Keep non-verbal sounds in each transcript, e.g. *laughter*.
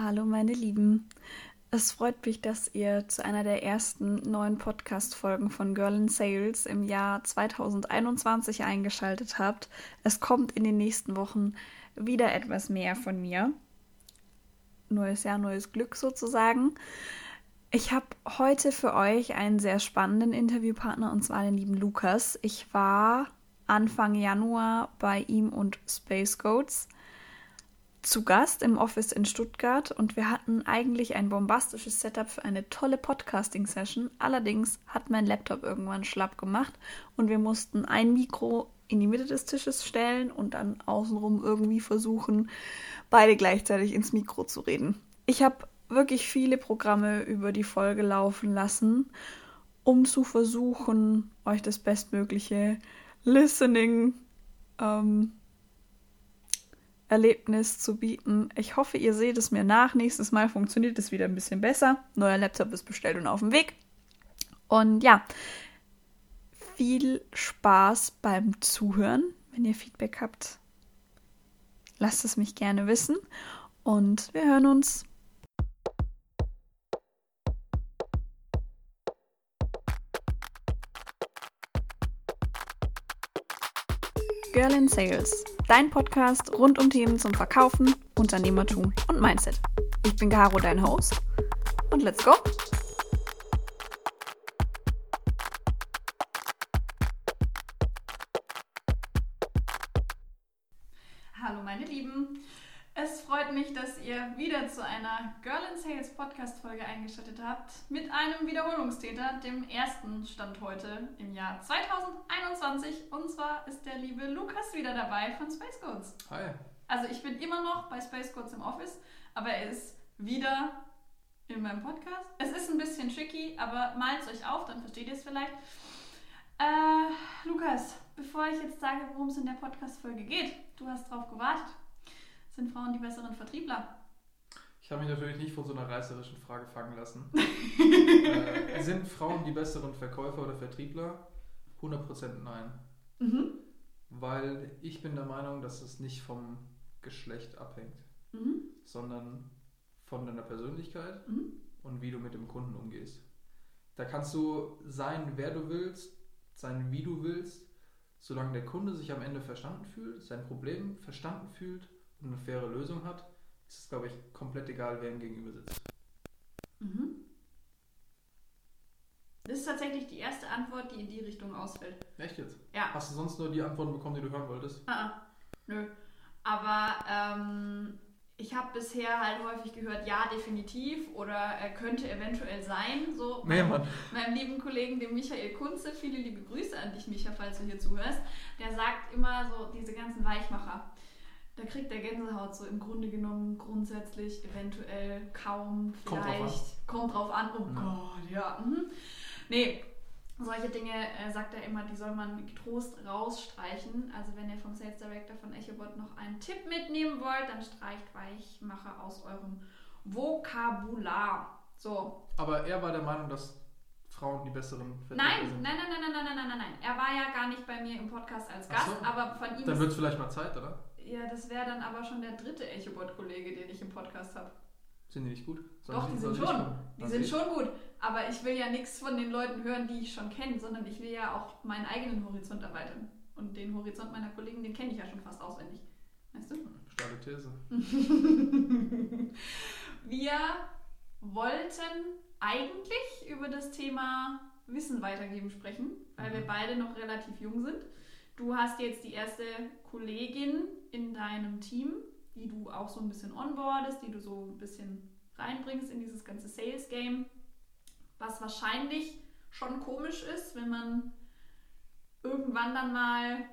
Hallo meine Lieben. Es freut mich, dass ihr zu einer der ersten neuen Podcast-Folgen von Girl in Sales im Jahr 2021 eingeschaltet habt. Es kommt in den nächsten Wochen wieder etwas mehr von mir. Neues Jahr, neues Glück sozusagen. Ich habe heute für euch einen sehr spannenden Interviewpartner und zwar den lieben Lukas. Ich war Anfang Januar bei ihm und Space Goats zu Gast im Office in Stuttgart und wir hatten eigentlich ein bombastisches Setup für eine tolle Podcasting-Session. Allerdings hat mein Laptop irgendwann schlapp gemacht und wir mussten ein Mikro in die Mitte des Tisches stellen und dann außenrum irgendwie versuchen, beide gleichzeitig ins Mikro zu reden. Ich habe wirklich viele Programme über die Folge laufen lassen, um zu versuchen, euch das bestmögliche Listening ähm, Erlebnis zu bieten. Ich hoffe, ihr seht es mir nach. Nächstes Mal funktioniert es wieder ein bisschen besser. Neuer Laptop ist bestellt und auf dem Weg. Und ja, viel Spaß beim Zuhören. Wenn ihr Feedback habt, lasst es mich gerne wissen. Und wir hören uns. Girl in Sales, dein Podcast rund um Themen zum Verkaufen, Unternehmertum und Mindset. Ich bin Caro, dein Host. Und let's go! Einem Wiederholungstäter, dem ersten Stand heute im Jahr 2021. Und zwar ist der liebe Lukas wieder dabei von Space Codes. Hi. Also ich bin immer noch bei Space Codes im Office, aber er ist wieder in meinem Podcast. Es ist ein bisschen tricky, aber malt es euch auf, dann versteht ihr es vielleicht. Äh, Lukas, bevor ich jetzt sage, worum es in der Podcast-Folge geht, du hast drauf gewartet. Sind Frauen die besseren Vertriebler? Ich habe mich natürlich nicht von so einer reißerischen Frage fangen lassen. *laughs* äh, sind Frauen die besseren Verkäufer oder Vertriebler? 100% nein. Mhm. Weil ich bin der Meinung, dass es nicht vom Geschlecht abhängt, Mhm. sondern von deiner Persönlichkeit Mhm. und wie du mit dem Kunden umgehst. Da kannst du sein, wer du willst, sein, wie du willst, solange der Kunde sich am Ende verstanden fühlt, sein Problem verstanden fühlt und eine faire Lösung hat, ist es, glaube ich, komplett egal, wer ihm gegenüber sitzt. Mhm. Das ist tatsächlich die erste Antwort, die in die Richtung ausfällt. Echt jetzt? Ja. Hast du sonst nur die Antworten bekommen, die du hören wolltest? Ah, ah. nö. Aber ähm, ich habe bisher halt häufig gehört, ja, definitiv oder er könnte eventuell sein. So Nee, Mann. meinem lieben Kollegen, dem Michael Kunze, viele liebe Grüße an dich, Micha, falls du hier zuhörst, der sagt immer so diese ganzen Weichmacher. Da kriegt der Gänsehaut so im Grunde genommen grundsätzlich, eventuell kaum, vielleicht, kommt drauf an, kommt drauf an. oh Gott, ja. Mhm. Nee, solche Dinge äh, sagt er immer, die soll man getrost rausstreichen. Also wenn ihr vom Sales Director von Echobot noch einen Tipp mitnehmen wollt, dann streicht Weichmacher aus eurem Vokabular. So. Aber er war der Meinung, dass Frauen die besseren Vertreter nein, sind. Nein, nein, nein, nein, nein, nein, nein, nein. Er war ja gar nicht bei mir im Podcast als Gast, so. aber von ihm. Dann wird es vielleicht mal Zeit, oder? Ja, das wäre dann aber schon der dritte Echobot-Kollege, den ich im Podcast habe. Sind die nicht gut? Sollen Doch, die sind schon. Die Also sind ich- schon gut. Aber ich will ja nichts von den Leuten hören, die ich schon kenne, sondern ich will ja auch meinen eigenen Horizont erweitern. Und den Horizont meiner Kollegen, den kenne ich ja schon fast auswendig. Weißt du? Starke These. *laughs* Wir wollten eigentlich über das Thema Wissen weitergeben sprechen, weil wir Mhm. beide noch relativ jung sind. Du hast jetzt die erste Kollegin in deinem Team, die du auch so ein bisschen onboardest, die du so ein bisschen reinbringst in dieses ganze Sales-Game, was wahrscheinlich schon komisch ist, wenn man irgendwann dann mal,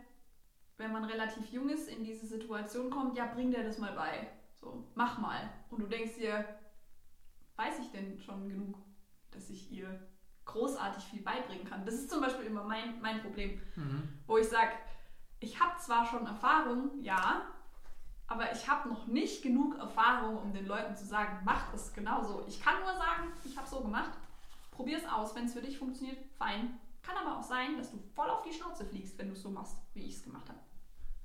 wenn man relativ jung ist, in diese Situation kommt, ja, bring dir das mal bei. So, mach mal. Und du denkst dir, weiß ich denn schon genug, dass ich ihr großartig viel beibringen kann? Das ist zum Beispiel immer mein, mein Problem, Mhm. wo ich sage, ich habe zwar schon Erfahrung, ja, aber ich habe noch nicht genug Erfahrung, um den Leuten zu sagen, mach es genauso. Ich kann nur sagen, ich habe so gemacht, probier es aus, wenn es für dich funktioniert, fein. Kann aber auch sein, dass du voll auf die Schnauze fliegst, wenn du es so machst, wie ich es gemacht habe.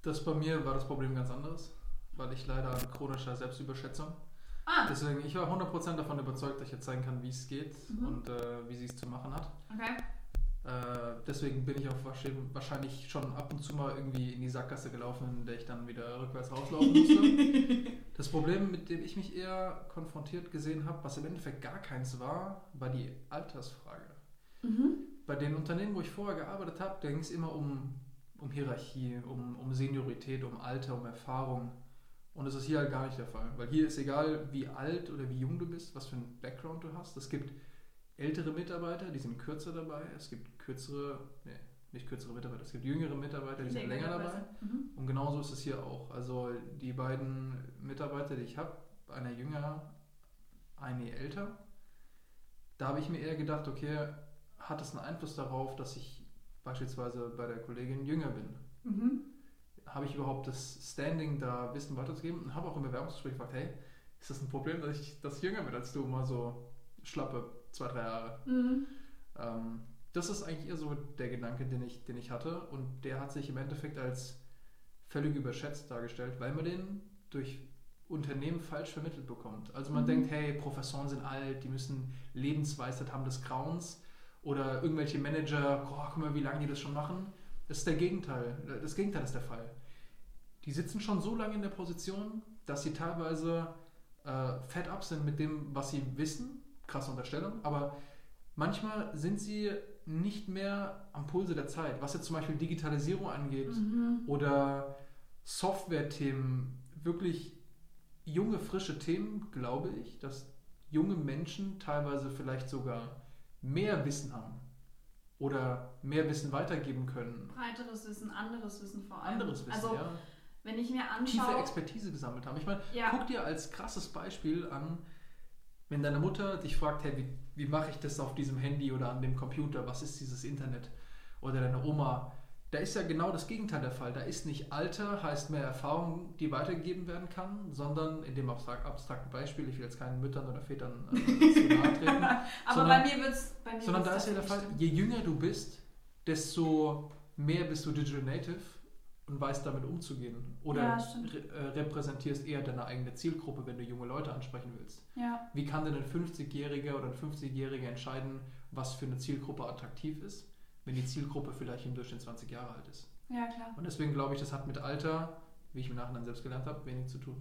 Das bei mir war das Problem ganz anderes, weil ich leider an chronischer Selbstüberschätzung Ah. Deswegen, ich war 100% davon überzeugt, dass ich jetzt zeigen kann, wie es geht mhm. und äh, wie sie es zu machen hat. Okay. Äh, deswegen bin ich auch wahrscheinlich schon ab und zu mal irgendwie in die Sackgasse gelaufen, in der ich dann wieder rückwärts rauslaufen musste. *laughs* das Problem, mit dem ich mich eher konfrontiert gesehen habe, was im Endeffekt gar keins war, war die Altersfrage. Mhm. Bei den Unternehmen, wo ich vorher gearbeitet habe, da ging es immer um, um Hierarchie, um, um Seniorität, um Alter, um Erfahrung. Und das ist hier halt gar nicht der Fall. Weil hier ist egal, wie alt oder wie jung du bist, was für einen Background du hast. Es gibt ältere Mitarbeiter, die sind kürzer dabei. Es gibt kürzere, nee, nicht kürzere Mitarbeiter, es gibt jüngere Mitarbeiter, die sind länger dabei. Mhm. Und genauso ist es hier auch. Also die beiden Mitarbeiter, die ich habe, einer jünger, eine älter, da habe ich mir eher gedacht, okay, hat das einen Einfluss darauf, dass ich beispielsweise bei der Kollegin jünger bin? Mhm habe ich überhaupt das Standing, da Wissen weiterzugeben? Und habe auch im Bewerbungsgespräch gefragt, hey, ist das ein Problem, dass ich das jünger bin als du, mal so schlappe zwei, drei Jahre? Mhm. Ähm, das ist eigentlich eher so der Gedanke, den ich, den ich hatte. Und der hat sich im Endeffekt als völlig überschätzt dargestellt, weil man den durch Unternehmen falsch vermittelt bekommt. Also man mhm. denkt, hey, Professoren sind alt, die müssen Lebensweisheit haben des Grauens. Oder irgendwelche Manager, oh, guck mal, wie lange die das schon machen. Das ist der Gegenteil. Das Gegenteil ist der Fall die sitzen schon so lange in der Position, dass sie teilweise äh, fed up sind mit dem, was sie wissen. Krasse Unterstellung. Aber manchmal sind sie nicht mehr am Pulse der Zeit. Was jetzt zum Beispiel Digitalisierung angeht mhm. oder Software-Themen, wirklich junge, frische Themen, glaube ich, dass junge Menschen teilweise vielleicht sogar mehr Wissen haben oder mehr Wissen weitergeben können. Breiteres Wissen, anderes Wissen vor allem. Anderes Wissen, also, ja wenn ich mir anschaue. Tiefe Expertise gesammelt haben. Ich meine, ja. guck dir als krasses Beispiel an, wenn deine Mutter dich fragt, hey, wie, wie mache ich das auf diesem Handy oder an dem Computer? Was ist dieses Internet? Oder deine Oma. Da ist ja genau das Gegenteil der Fall. Da ist nicht Alter, heißt mehr Erfahrung, die weitergegeben werden kann, sondern in dem abstrakten Beispiel, ich will jetzt keinen Müttern oder Vätern äh, zu nahe *laughs* treten. Aber sondern, bei mir wird es. Sondern da ist ja der Fall, je jünger du bist, desto mehr bist du Digital Native und weißt damit umzugehen. Oder ja, re äh, repräsentierst eher deine eigene Zielgruppe, wenn du junge Leute ansprechen willst. Ja. Wie kann denn ein 50-Jähriger oder ein 50-Jähriger entscheiden, was für eine Zielgruppe attraktiv ist, wenn die Zielgruppe vielleicht im Durchschnitt 20 Jahre alt ist? Ja, klar. Und deswegen glaube ich, das hat mit Alter, wie ich im Nachhinein selbst gelernt habe, wenig zu tun.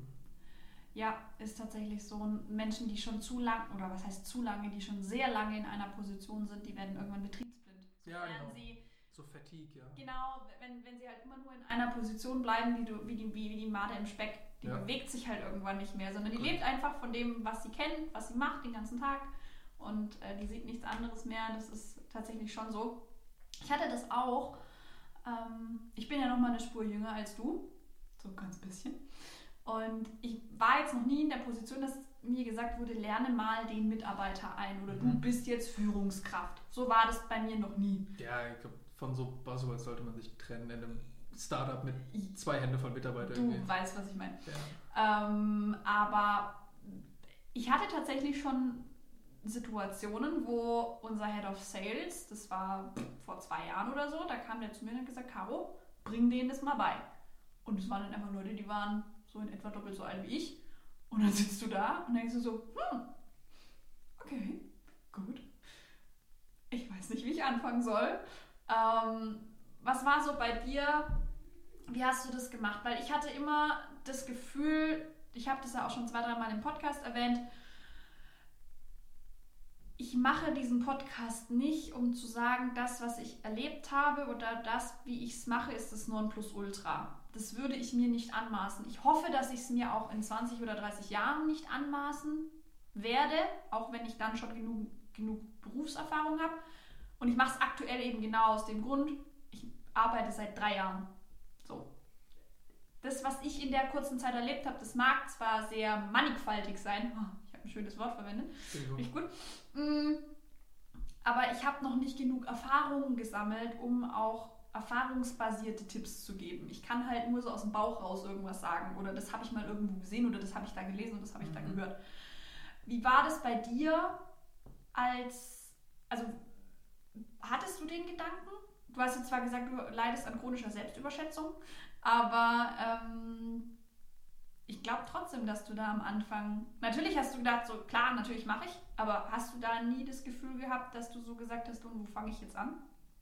Ja, ist tatsächlich so. Menschen, die schon zu lang, oder was heißt zu lange, die schon sehr lange in einer Position sind, die werden irgendwann betriebsblind. So ja, genau. sie so Fatigue, ja. Genau, wenn, wenn sie halt immer nur in einer Position bleiben, wie, du, wie, die, wie, die Made im Speck, die ja. bewegt sich halt irgendwann nicht mehr, sondern die Gut. lebt einfach von dem, was sie kennt, was sie macht den ganzen Tag und äh, die sieht nichts anderes mehr. Das ist tatsächlich schon so. Ich hatte das auch. Ähm, ich bin ja noch mal eine Spur jünger als du, so ganz bisschen. Und ich war jetzt noch nie in der Position, dass mir gesagt wurde, lerne mal den Mitarbeiter ein oder mhm. du bist jetzt Führungskraft. So war das bei mir noch nie. Ja, ich glaube, von so Buzzwords sollte man sich trennen in einem Startup mit zwei Händen von Mitarbeitern. Du irgendwie. weißt, was ich meine. Ja. Ähm, aber ich hatte tatsächlich schon Situationen, wo unser Head of Sales, das war vor zwei Jahren oder so, da kam der zu mir und hat gesagt, Caro, bring denen das mal bei. Und es waren dann einfach Leute, die waren so in etwa doppelt so alt wie ich. Und dann sitzt du da und denkst du so, hm, okay, gut. Ich weiß nicht, wie ich anfangen soll. Ähm, was war so bei dir? Wie hast du das gemacht? Weil ich hatte immer das Gefühl, ich habe das ja auch schon zwei, dreimal im Podcast erwähnt, ich mache diesen Podcast nicht, um zu sagen, das, was ich erlebt habe oder das, wie ich es mache, ist das Nonplusultra. Das würde ich mir nicht anmaßen. Ich hoffe, dass ich es mir auch in 20 oder 30 Jahren nicht anmaßen werde, auch wenn ich dann schon genug, genug Berufserfahrung habe. Und ich mache es aktuell eben genau aus dem Grund, ich arbeite seit drei Jahren. So. Das, was ich in der kurzen Zeit erlebt habe, das mag zwar sehr mannigfaltig sein. *laughs* Ich habe ein schönes Wort verwendet. Ich gut. Mm, aber ich habe noch nicht genug Erfahrungen gesammelt, um auch erfahrungsbasierte Tipps zu geben. Ich kann halt nur so aus dem Bauch raus irgendwas sagen oder das habe ich mal irgendwo gesehen oder das habe ich da gelesen und das habe ich mhm. da gehört. Wie war das bei dir als, also hattest du den Gedanken? Du hast jetzt zwar gesagt, du leidest an chronischer Selbstüberschätzung, aber ähm, ich glaube trotzdem, dass du da am Anfang, natürlich hast du gedacht, so klar, natürlich mache ich, aber hast du da nie das Gefühl gehabt, dass du so gesagt hast, und wo fange ich jetzt an?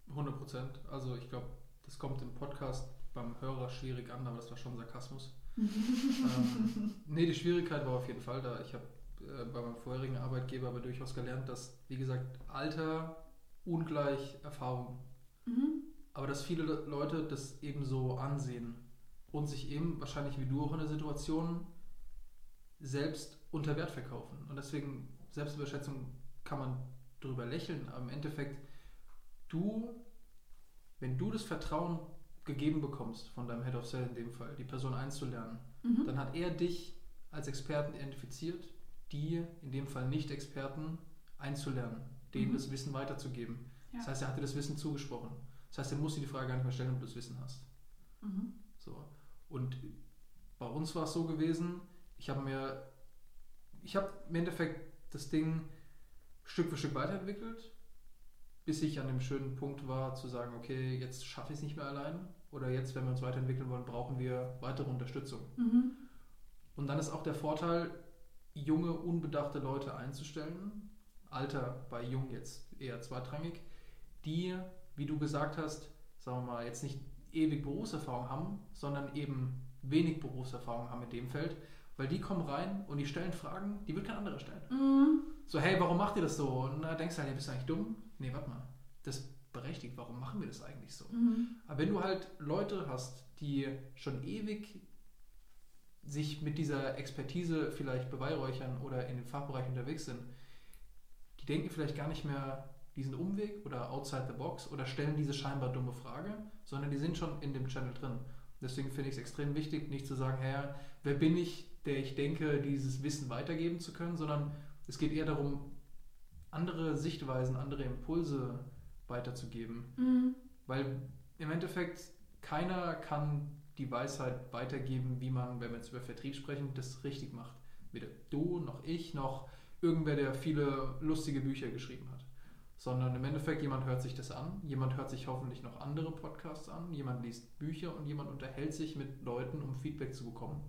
100 Prozent. Also ich glaube, das kommt im Podcast beim Hörer schwierig an, aber das war schon Sarkasmus. *laughs* ähm, nee, die Schwierigkeit war auf jeden Fall da. Ich habe äh, bei meinem vorherigen Arbeitgeber aber durchaus gelernt, dass, wie gesagt, Alter ungleich Erfahrung. Mhm. Aber dass viele Leute das eben so ansehen und sich eben, wahrscheinlich wie du auch in der Situation, selbst unter Wert verkaufen. Und deswegen, Selbstüberschätzung kann man darüber lächeln, aber im Endeffekt, du, wenn du das Vertrauen gegeben bekommst von deinem Head of Sale in dem Fall, die Person einzulernen, mhm. dann hat er dich als Experten identifiziert, die in dem Fall Nicht-Experten einzulernen, denen mhm. das Wissen weiterzugeben. Ja. Das heißt, er hat dir das Wissen zugesprochen. Das heißt, er muss dir die Frage gar nicht mehr stellen, ob du das Wissen hast. Mhm. So. Und bei uns war es so gewesen, ich habe mir, ich habe im Endeffekt das Ding Stück für Stück weiterentwickelt, bis ich an dem schönen Punkt war, zu sagen, okay, jetzt schaffe ich es nicht mehr allein oder jetzt, wenn wir uns weiterentwickeln wollen, brauchen wir weitere Unterstützung. Mhm. Und dann ist auch der Vorteil, junge, unbedachte Leute einzustellen, Alter bei jung jetzt eher zweitrangig, die, wie du gesagt hast, sagen wir mal, jetzt nicht ewig Berufserfahrung haben, sondern eben wenig Berufserfahrung haben in dem Feld, weil die kommen rein und die stellen Fragen, die wird kein anderer stellen. Mhm. So, hey, warum macht ihr das so? Und da denkst du halt, bist du eigentlich dumm? Nee, warte mal, das ist berechtigt, warum machen wir das eigentlich so? Mhm. Aber wenn du halt Leute hast, die schon ewig sich mit dieser Expertise vielleicht beweihräuchern oder in dem Fachbereich unterwegs sind, denken vielleicht gar nicht mehr diesen Umweg oder outside the box oder stellen diese scheinbar dumme Frage, sondern die sind schon in dem Channel drin. Deswegen finde ich es extrem wichtig, nicht zu sagen, Herr, wer bin ich, der ich denke, dieses Wissen weitergeben zu können, sondern es geht eher darum, andere Sichtweisen, andere Impulse weiterzugeben. Mhm. Weil im Endeffekt keiner kann die Weisheit weitergeben, wie man, wenn wir jetzt über Vertrieb sprechen, das richtig macht. Weder du noch ich noch irgendwer, der viele lustige Bücher geschrieben hat sondern im Endeffekt jemand hört sich das an, jemand hört sich hoffentlich noch andere Podcasts an, jemand liest Bücher und jemand unterhält sich mit Leuten, um Feedback zu bekommen.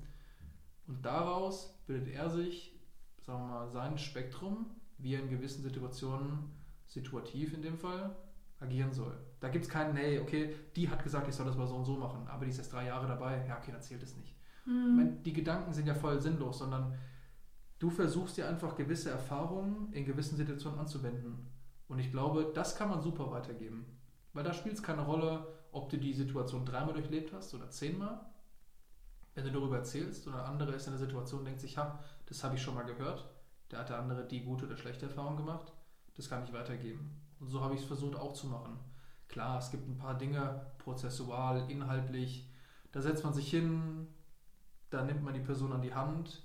Und daraus bildet er sich, sagen wir mal, sein Spektrum, wie er in gewissen Situationen, situativ in dem Fall, agieren soll. Da gibt es keinen, nee, okay, die hat gesagt, ich soll das mal so und so machen, aber die ist erst drei Jahre dabei, ja, okay, dann zählt es nicht. Mhm. Meine, die Gedanken sind ja voll sinnlos, sondern du versuchst dir einfach gewisse Erfahrungen in gewissen Situationen anzuwenden. Und ich glaube, das kann man super weitergeben. Weil da spielt es keine Rolle, ob du die Situation dreimal durchlebt hast oder zehnmal. Wenn du darüber erzählst oder ein anderer ist in der Situation denkt sich, ha, das habe ich schon mal gehört, der hat der andere die gute oder schlechte Erfahrung gemacht, das kann ich weitergeben. Und so habe ich es versucht auch zu machen. Klar, es gibt ein paar Dinge, prozessual, inhaltlich, da setzt man sich hin, da nimmt man die Person an die Hand.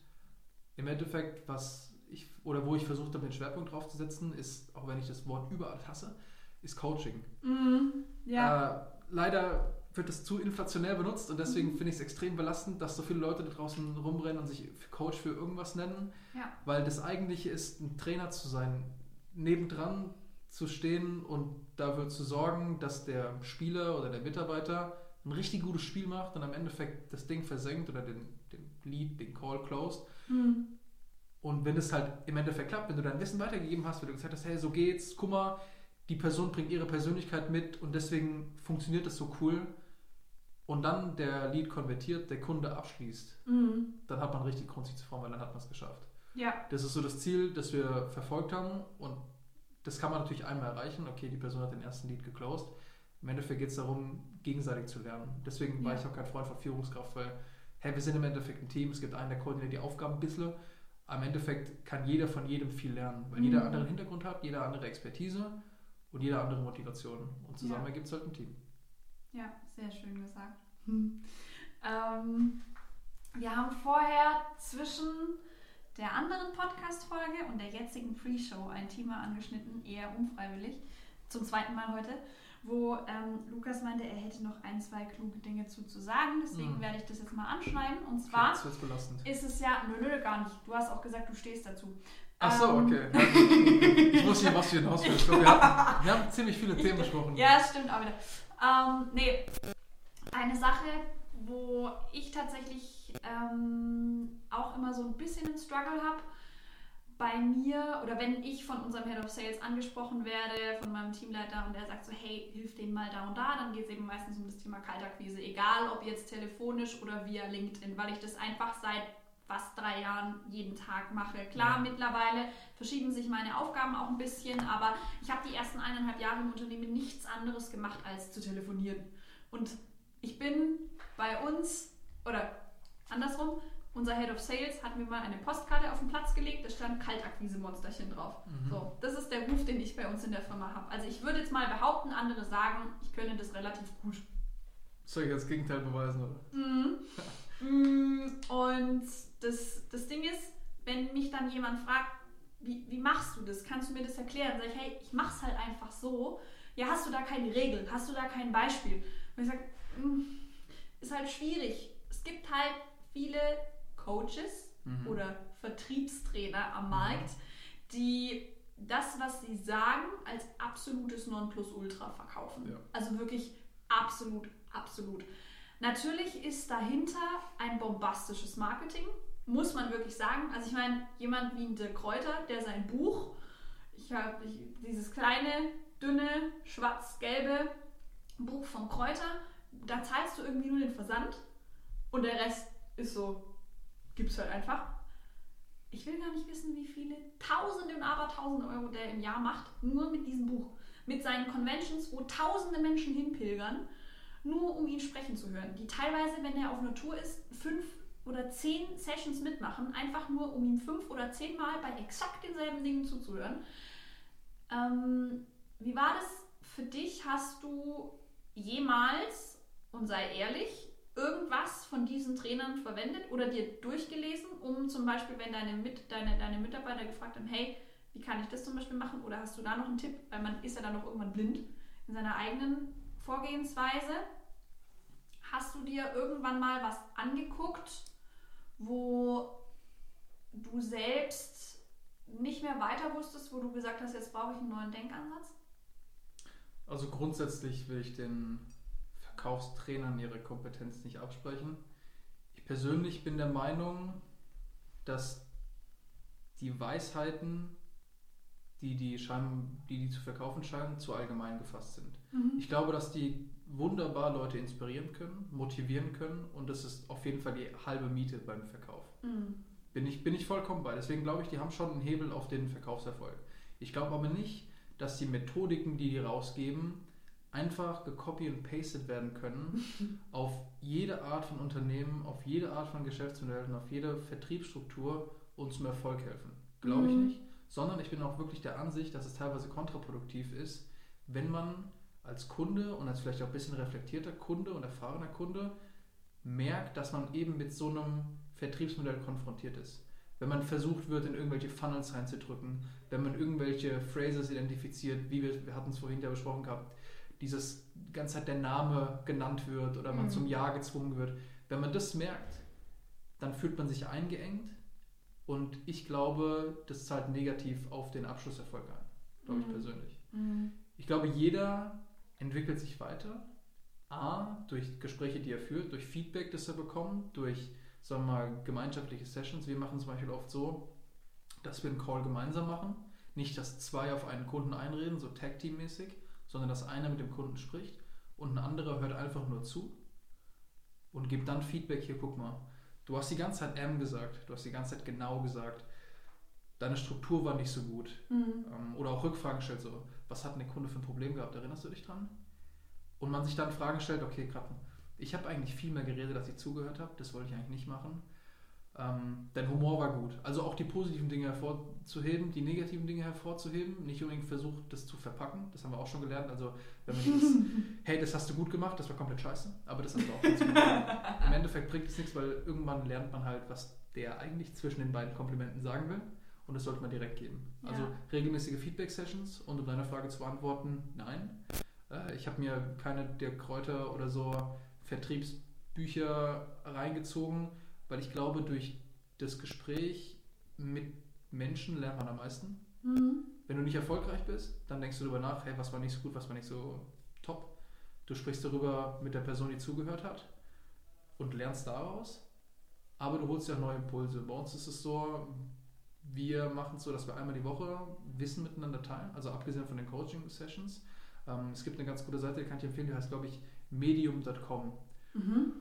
Im Endeffekt, was ich, oder wo ich versucht habe, den Schwerpunkt drauf zu setzen, ist, auch wenn ich das Wort überall hasse, ist Coaching. Mm, ja. Äh, leider wird es zu inflationär benutzt und deswegen mhm. finde ich es extrem belastend, dass so viele Leute da draußen rumrennen und sich Coach für irgendwas nennen, ja. weil das eigentliche ist, ein Trainer zu sein, nebendran zu stehen und dafür zu sorgen, dass der Spieler oder der Mitarbeiter ein richtig gutes Spiel macht und am Endeffekt das Ding versenkt oder den, den Lead, den Call closed. Mhm. Und wenn es halt im Endeffekt klappt, wenn du dein Wissen weitergegeben hast, wenn du gesagt hast, hey, so geht's, guck mal, die Person bringt ihre Persönlichkeit mit und deswegen funktioniert das so cool. Und dann der Lead konvertiert, der Kunde abschließt, mhm. dann hat man richtig Grund, sich zu freuen, weil dann hat man es geschafft. Ja. Das ist so das Ziel, das wir verfolgt haben und das kann man natürlich einmal erreichen. Okay, die Person hat den ersten Lead geclosed. Im Endeffekt geht es darum, gegenseitig zu lernen. Deswegen ja. war ich auch kein Freund von Führungskraft, weil, hey, wir sind im Endeffekt ein Team, es gibt einen, der koordiniert die Aufgaben ein bisschen am Endeffekt kann jeder von jedem viel lernen, weil mhm. jeder anderen Hintergrund hat, jeder andere Expertise und jeder andere Motivation. Und zusammen ja. ergibt es halt ein Team. Ja, sehr schön gesagt. Hm. Ähm, wir haben vorher zwischen der anderen Podcast-Folge und der jetzigen Pre-Show ein Thema angeschnitten, eher unfreiwillig, zum zweiten Mal heute wo ähm, Lukas meinte, er hätte noch ein, zwei kluge Dinge zu, zu sagen. Deswegen mhm. werde ich das jetzt mal anschneiden. Und zwar okay, ist es ja, nö, nö, gar nicht. Du hast auch gesagt, du stehst dazu. Ach so, ähm, okay. ich wusste nicht, was du hinaus willst. Wir, haben, wir haben ziemlich viele Themen besprochen. Ja, das stimmt auch wieder. Ähm, nee, eine Sache, wo ich tatsächlich ähm, auch immer so ein bisschen einen Struggle habe. Bei mir oder wenn ich von unserem Head of Sales angesprochen werde, von meinem Teamleiter und er sagt so, hey, hilf denen mal da und da, dann geht es eben meistens um das Thema Kaltakquise, egal ob jetzt telefonisch oder via LinkedIn, weil ich das einfach seit fast drei Jahren jeden Tag mache. Klar, ja. mittlerweile verschieben sich meine Aufgaben auch ein bisschen, aber ich habe die ersten eineinhalb Jahre im Unternehmen nichts anderes gemacht, als zu telefonieren. Und ich bin bei uns, oder andersrum, unser Head of Sales hat mir mal eine Postkarte auf den Platz gelegt, da stand Kaltakquise-Monsterchen drauf. Mhm. So, das ist der Ruf, den ich bei uns in der Firma habe. Also ich würde jetzt mal behaupten, andere sagen, ich könnte das relativ gut. Soll ich das Gegenteil beweisen, oder? Mhm. *laughs* Mm, und das, das Ding ist, wenn mich dann jemand fragt, wie, wie machst du das? Kannst du mir das erklären? Sag ich, hey, ich mach's halt einfach so. Ja, hast du da keine Regel? Hast du da kein Beispiel? Und ich sage, hm, ist halt schwierig. Es gibt halt viele Coaches mhm. oder Vertriebstrainer am Markt, die das, was sie sagen, als absolutes Nonplusultra verkaufen. Ja. Also wirklich absolut, absolut. Natürlich ist dahinter ein bombastisches Marketing, muss man wirklich sagen. Also ich meine, jemand wie der Kräuter, der sein Buch, ich habe dieses kleine, dünne, schwarz-gelbe Buch von Kräuter, da zahlst du irgendwie nur den Versand und der Rest ist so, gibt's halt einfach. Ich will gar nicht wissen, wie viele Tausende und Abertausende Euro der im Jahr macht, nur mit diesem Buch. Mit seinen Conventions, wo tausende Menschen hinpilgern, nur um ihn sprechen zu hören. Die teilweise, wenn er auf einer Tour ist, fünf oder zehn Sessions mitmachen, einfach nur um ihm fünf oder zehn Mal bei exakt denselben Dingen zuzuhören. Ähm, wie war das für dich? Hast du jemals, und sei ehrlich, irgendwas von diesen Trainern verwendet oder dir durchgelesen, um zum Beispiel, wenn deine, Mit deine, deine Mitarbeiter gefragt haben, hey, wie kann ich das zum Beispiel machen? Oder hast du da noch einen Tipp? Weil man ist ja dann noch irgendwann blind in seiner eigenen Vorgehensweise. Hast du dir irgendwann mal was angeguckt, wo du selbst nicht mehr weiter wusstest, wo du gesagt hast, jetzt brauche ich einen neuen Denkansatz? Also grundsätzlich will ich den Verkaufstrainern ihre Kompetenz nicht absprechen. Ich persönlich bin der Meinung, dass die Weisheiten, die die, scheinen, die, die zu verkaufen scheinen, zu allgemein gefasst sind. Mhm. Ich glaube, dass die wunderbar Leute inspirieren können, motivieren können und das ist auf jeden Fall die halbe Miete beim Verkauf. Mhm. Bin, ich, bin ich vollkommen bei. Deswegen glaube ich, die haben schon einen Hebel auf den Verkaufserfolg. Ich glaube aber nicht, dass die Methodiken, die die rausgeben, einfach gecopy und pasted werden können *laughs* auf jede Art von Unternehmen, auf jede Art von Geschäftsmodellen, auf jede Vertriebsstruktur und zum Erfolg helfen. Glaube ich mhm. nicht. Sondern ich bin auch wirklich der Ansicht, dass es teilweise kontraproduktiv ist, wenn man als Kunde und als vielleicht auch ein bisschen reflektierter Kunde und erfahrener Kunde merkt, dass man eben mit so einem Vertriebsmodell konfrontiert ist. Wenn man versucht wird, in irgendwelche Funnels reinzudrücken, wenn man irgendwelche Phrases identifiziert, wie wir, wir hatten es vorhin ja besprochen gehabt, dieses ganze Zeit der Name genannt wird oder man mhm. zum Ja gezwungen wird. Wenn man das merkt, dann fühlt man sich eingeengt und ich glaube, das zahlt negativ auf den Abschlusserfolg ein, glaube mhm. ich persönlich. Mhm. Ich glaube, jeder entwickelt sich weiter. A, durch Gespräche, die er führt, durch Feedback, das er bekommt, durch, sagen wir mal, gemeinschaftliche Sessions. Wir machen zum Beispiel oft so, dass wir einen Call gemeinsam machen. Nicht, dass zwei auf einen Kunden einreden, so Tag-Team-mäßig, sondern dass einer mit dem Kunden spricht und ein anderer hört einfach nur zu und gibt dann Feedback. Hier, guck mal, du hast die ganze Zeit M gesagt, du hast die ganze Zeit genau gesagt, deine Struktur war nicht so gut. Mhm. Ähm, oder auch Rückfragen stellt, so, was hat ein Kunde für ein Problem gehabt, erinnerst du dich dran? Und man sich dann Fragen stellt, okay, gerade, ich habe eigentlich viel mehr geredet, als ich zugehört habe, das wollte ich eigentlich nicht machen. Ähm, dein Humor war gut. Also auch die positiven Dinge hervorzuheben, die negativen Dinge hervorzuheben, nicht unbedingt versucht, das zu verpacken. Das haben wir auch schon gelernt. Also, wenn man dieses, *laughs* hey, das hast du gut gemacht, das war komplett scheiße, aber das hast du auch gut gemacht. Im Endeffekt bringt es nichts, weil irgendwann lernt man halt, was der eigentlich zwischen den beiden Komplimenten sagen will. Und das sollte man direkt geben. Ja. Also regelmäßige Feedback-Sessions und um deine Frage zu beantworten, nein. Äh, ich habe mir keine der Kräuter oder so Vertriebsbücher reingezogen weil ich glaube, durch das Gespräch mit Menschen lernt man am meisten. Mhm. Wenn du nicht erfolgreich bist, dann denkst du darüber nach, hey, was war nicht so gut, was war nicht so top. Du sprichst darüber mit der Person, die zugehört hat. und lernst daraus, aber du holst ja neue Impulse. Bei uns ist es so, wir machen es so, dass wir einmal die Woche Wissen miteinander teilen, also abgesehen von den Coaching-Sessions. Ähm, es gibt eine ganz gute Seite, die kann ich empfehlen, die heißt, glaube ich, medium.com. Mhm.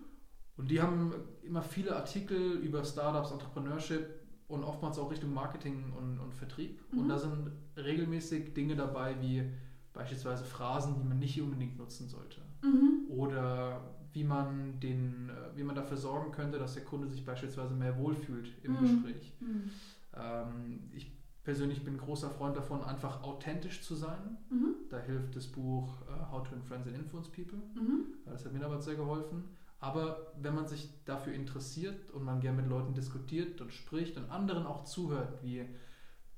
Und die haben immer viele Artikel über Startups, Entrepreneurship und oftmals auch Richtung Marketing und, und Vertrieb. Mhm. Und da sind regelmäßig Dinge dabei, wie beispielsweise Phrasen, die man nicht unbedingt nutzen sollte. Mhm. Oder wie man, den, äh, wie man dafür sorgen könnte, dass der Kunde sich beispielsweise mehr wohlfühlt im mhm. Gespräch. Mhm. Ähm, ich persönlich bin großer Freund davon, einfach authentisch zu sein. Mhm. Da hilft das Buch uh, How to Influence and Influence People. Mhm. Das hat mir damals sehr geholfen. Aber wenn man sich dafür interessiert und man gerne mit Leuten diskutiert und spricht und anderen auch zuhört, wie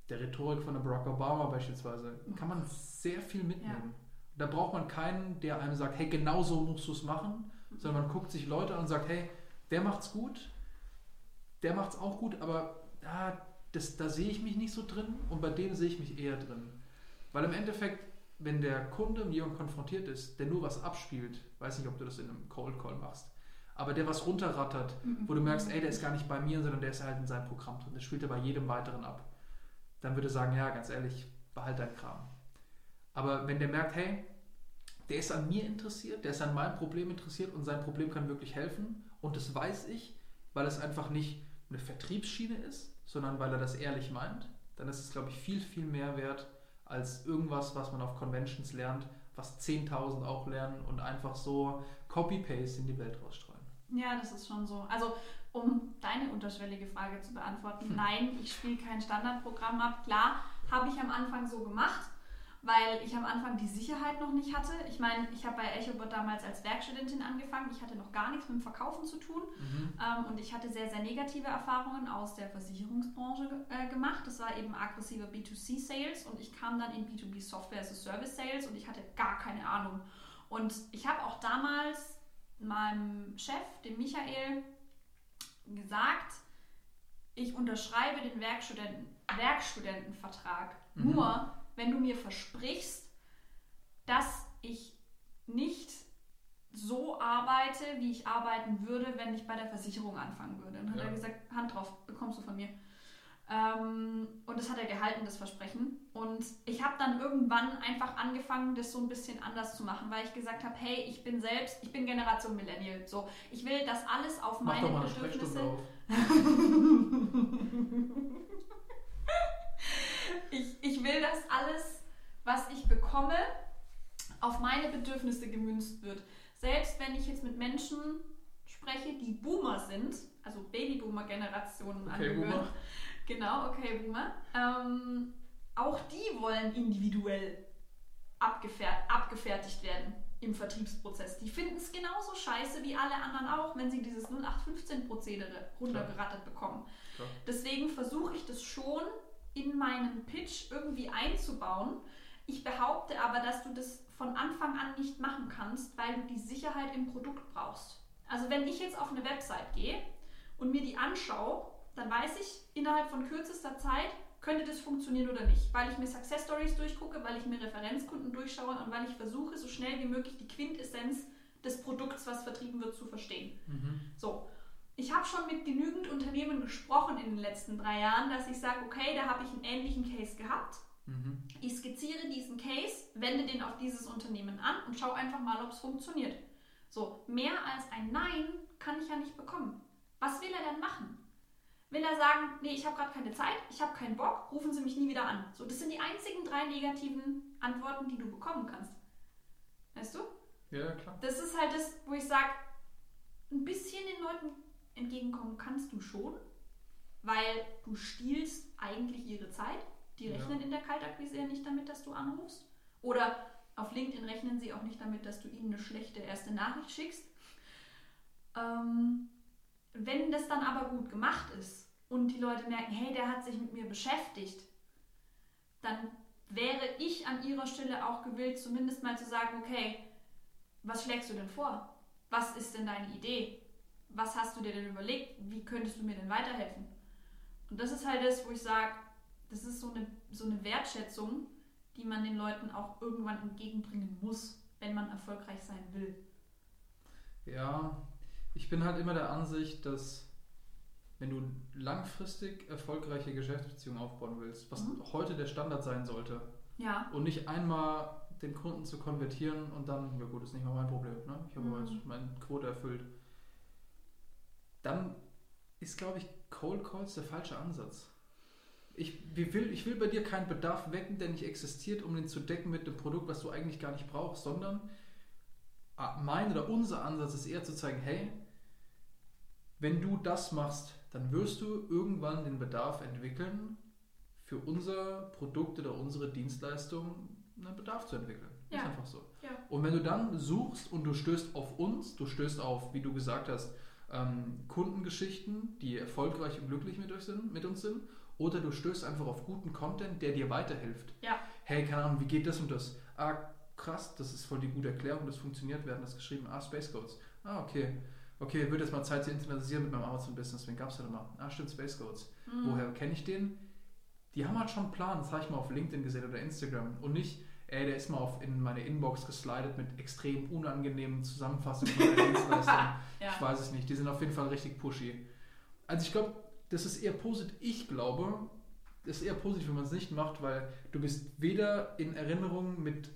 der Rhetorik von Barack Obama beispielsweise, kann man sehr viel mitnehmen. Ja. Da braucht man keinen, der einem sagt, hey, genau so musst du es machen, mhm. sondern man guckt sich Leute an und sagt, hey, der macht's gut, der macht's auch gut, aber ah, das, da sehe ich mich nicht so drin und bei dem sehe ich mich eher drin. Weil im Endeffekt, wenn der Kunde mit jemandem konfrontiert ist, der nur was abspielt, weiß nicht, ob du das in einem Cold Call machst, aber der was runterrattert, wo du merkst, ey, der ist gar nicht bei mir, sondern der ist halt in seinem Programm drin, das spielt er bei jedem weiteren ab, dann würde er sagen, ja, ganz ehrlich, behalt deinen Kram. Aber wenn der merkt, hey, der ist an mir interessiert, der ist an meinem Problem interessiert und sein Problem kann wirklich helfen und das weiß ich, weil es einfach nicht eine Vertriebsschiene ist, sondern weil er das ehrlich meint, dann ist es, glaube ich, viel, viel mehr wert als irgendwas, was man auf Conventions lernt, was 10.000 auch lernen und einfach so Copy-Paste in die Welt rausstreuen. Ja, das ist schon so. Also, um deine unterschwellige Frage zu beantworten, hm. nein, ich spiele kein Standardprogramm ab. Klar, habe ich am Anfang so gemacht weil ich am Anfang die Sicherheit noch nicht hatte. Ich meine, ich habe bei EchoBot damals als Werkstudentin angefangen. Ich hatte noch gar nichts mit dem Verkaufen zu tun. Mhm. Ähm, und ich hatte sehr, sehr negative Erfahrungen aus der Versicherungsbranche äh, gemacht. Das war eben aggressive B2C-Sales und ich kam dann in B2B Software as a Service Sales und ich hatte gar keine Ahnung. Und ich habe auch damals meinem Chef, dem Michael, gesagt, ich unterschreibe den Werkstudenten, Werkstudentenvertrag mhm. nur, wenn du mir versprichst, dass ich nicht so arbeite, wie ich arbeiten würde, wenn ich bei der Versicherung anfangen würde. Dann hat ja. er gesagt, Hand drauf, bekommst du von mir. Ähm, und das hat er gehalten, das Versprechen. Und ich habe dann irgendwann einfach angefangen, das so ein bisschen anders zu machen, weil ich gesagt habe, hey, ich bin selbst, ich bin Generation Millennial. So, ich will das alles auf Mach meine Bedürfnisse. *laughs* ich, ich will, dass alles, was ich bekomme, auf meine Bedürfnisse gemünzt wird. Selbst wenn ich jetzt mit Menschen spreche, die Boomer sind, also Babyboomer-Generationen okay, angehören. Boomer. Genau, okay, Boomer. Ähm, auch die wollen individuell abgefer abgefertigt werden im Vertriebsprozess. Die finden es genauso scheiße wie alle anderen auch, wenn sie dieses 0815-Prozedere runtergerattert bekommen. Klar. Deswegen versuche ich das schon in meinen Pitch irgendwie einzubauen. Ich behaupte aber, dass du das von Anfang an nicht machen kannst, weil du die Sicherheit im Produkt brauchst. Also wenn ich jetzt auf eine Website gehe und mir die anschaue, dann weiß ich innerhalb von kürzester Zeit, könnte das funktionieren oder nicht, weil ich mir Success Stories durchgucke, weil ich mir Referenzkunden durchschaue und weil ich versuche, so schnell wie möglich die Quintessenz des Produkts, was vertrieben wird, zu verstehen. Mhm. So, ich habe schon mit genügend Unternehmen gesprochen in den letzten drei Jahren, dass ich sage, okay, da habe ich einen ähnlichen Case gehabt. Mhm. Ich skizziere diesen Case, wende den auf dieses Unternehmen an und schaue einfach mal, ob es funktioniert. So, mehr als ein Nein kann ich ja nicht bekommen. Was will er denn machen? Will er sagen, nee, ich habe gerade keine Zeit, ich habe keinen Bock, rufen Sie mich nie wieder an. So, das sind die einzigen drei negativen Antworten, die du bekommen kannst. Weißt du? Ja, klar. Das ist halt das, wo ich sage, ein bisschen den Leuten entgegenkommen kannst du schon, weil du stiehlst eigentlich ihre Zeit. Die rechnen ja. in der Kaltakquise ja nicht damit, dass du anrufst. Oder auf LinkedIn rechnen sie auch nicht damit, dass du ihnen eine schlechte erste Nachricht schickst. Ähm, wenn das dann aber gut gemacht ist und die Leute merken, hey, der hat sich mit mir beschäftigt, dann wäre ich an ihrer Stelle auch gewillt, zumindest mal zu sagen, okay, was schlägst du denn vor? Was ist denn deine Idee? was hast du dir denn überlegt? Wie könntest du mir denn weiterhelfen? Und das ist halt das, wo ich sage, das ist so eine, so eine Wertschätzung, die man den Leuten auch irgendwann entgegenbringen muss, wenn man erfolgreich sein will. Ja, Ich bin halt immer der Ansicht, dass wenn du langfristig erfolgreiche Geschäftsbeziehungen aufbauen willst, was Mhm. heute der Standard sein sollte, Ja. und nicht einmal den Kunden zu konvertieren und dann, ja gut, ist nicht mal mein Problem, ne? ich habe Mhm. meine Quote erfüllt, dann ist, glaube ich, Cold Calls der falsche Ansatz. Ich will, ich will bei dir keinen Bedarf wecken, der nicht existiert, um den zu decken mit dem Produkt, was du eigentlich gar nicht brauchst, sondern ah, mein oder unser Ansatz ist eher zu zeigen, hey, wenn du das machst, dann wirst du irgendwann den Bedarf entwickeln, für unser Produkt oder unsere Dienstleistung einen Bedarf zu entwickeln. Ja. Ist einfach so. Ja. Und wenn du dann suchst und du stößt auf uns, du stößt auf, wie du gesagt hast, ähm, Kundengeschichten, die erfolgreich und glücklich mit, euch sind, mit uns sind, oder du stößt einfach auf guten Content, der dir weiterhilft. Ja. Hey, keine Ahnung, wie geht das und das? Ah, krass, das ist voll die gute Erklärung, das funktioniert. Wir hatten das geschrieben. Ah, Space Codes. Ah, okay. Okay, wird jetzt mal Zeit zu internalisieren mit meinem Amazon-Business. Wen gab es denn immer? Ah, stimmt, Space Codes. Mhm. Woher kenne ich den? Die haben halt schon einen Plan, das habe ich mal auf LinkedIn gesehen oder Instagram. Und nicht, ey, der ist mal auf, in meine Inbox geslidet mit extrem unangenehmen Zusammenfassungen meiner Dienstleistung. *laughs* Ja. Ich weiß es nicht. Die sind auf jeden Fall richtig pushy. Also ich glaube, das ist eher positiv. Ich glaube, das ist eher positiv, wenn man es nicht macht, weil du bist weder in Erinnerung mit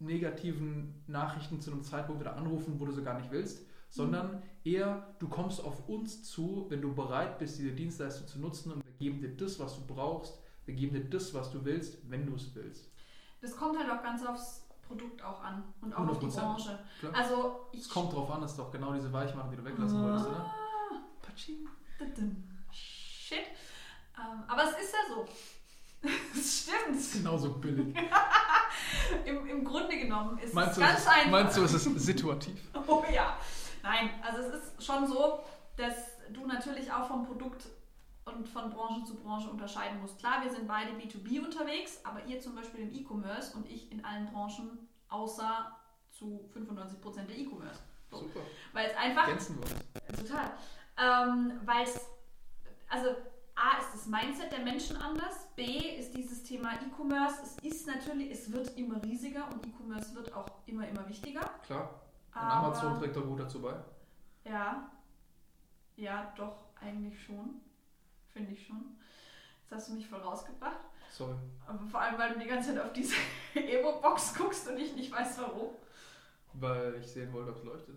negativen Nachrichten zu einem Zeitpunkt oder Anrufen, wo du so gar nicht willst, sondern eher du kommst auf uns zu, wenn du bereit bist, diese Dienstleistung zu nutzen und wir geben dir das, was du brauchst, wir geben dir das, was du willst, wenn du es willst. Das kommt halt auch ganz aufs Produkt auch an und auch auf die 100%, Branche. klar. Also Es kommt drauf an, das ist doch genau diese Weichmacher, die du weglassen wolltest, oder? Patsching. Shit. Ähm, aber es ist ja so. *laughs* Es stimmt. Genauso billig. *laughs* Im, Im Grunde genommen ist Meinst es du, ganz ist, einfach. meinst du, es ist situativ? *laughs* Oh ja. Nein, also es ist schon so, dass du natürlich auch vom Produkt und von Branche zu Branche unterscheiden musst. Klar, wir sind beide B2B unterwegs, aber ihr zum Beispiel im E-Commerce und ich in allen Branchen, außer zu 95% der E-Commerce. So. Super. Weil es einfach Ergänzen wir. Total. Ähm, Weil es, also A ist das Mindset der Menschen anders, B ist dieses Thema E-Commerce, es ist natürlich, es wird immer riesiger und E-Commerce wird auch immer, immer wichtiger. Klar. Und Aber- Amazon trägt da gut dazu bei. Ja, ja, doch, eigentlich schon. Finde ich schon. Jetzt hast du mich voll rausgebracht. Sorry. Aber vor allem, weil du die ganze Zeit auf diese *laughs* Ebo-Box guckst und ich nicht weiß warum. Weil ich sehen wollte, ob es leuchtet.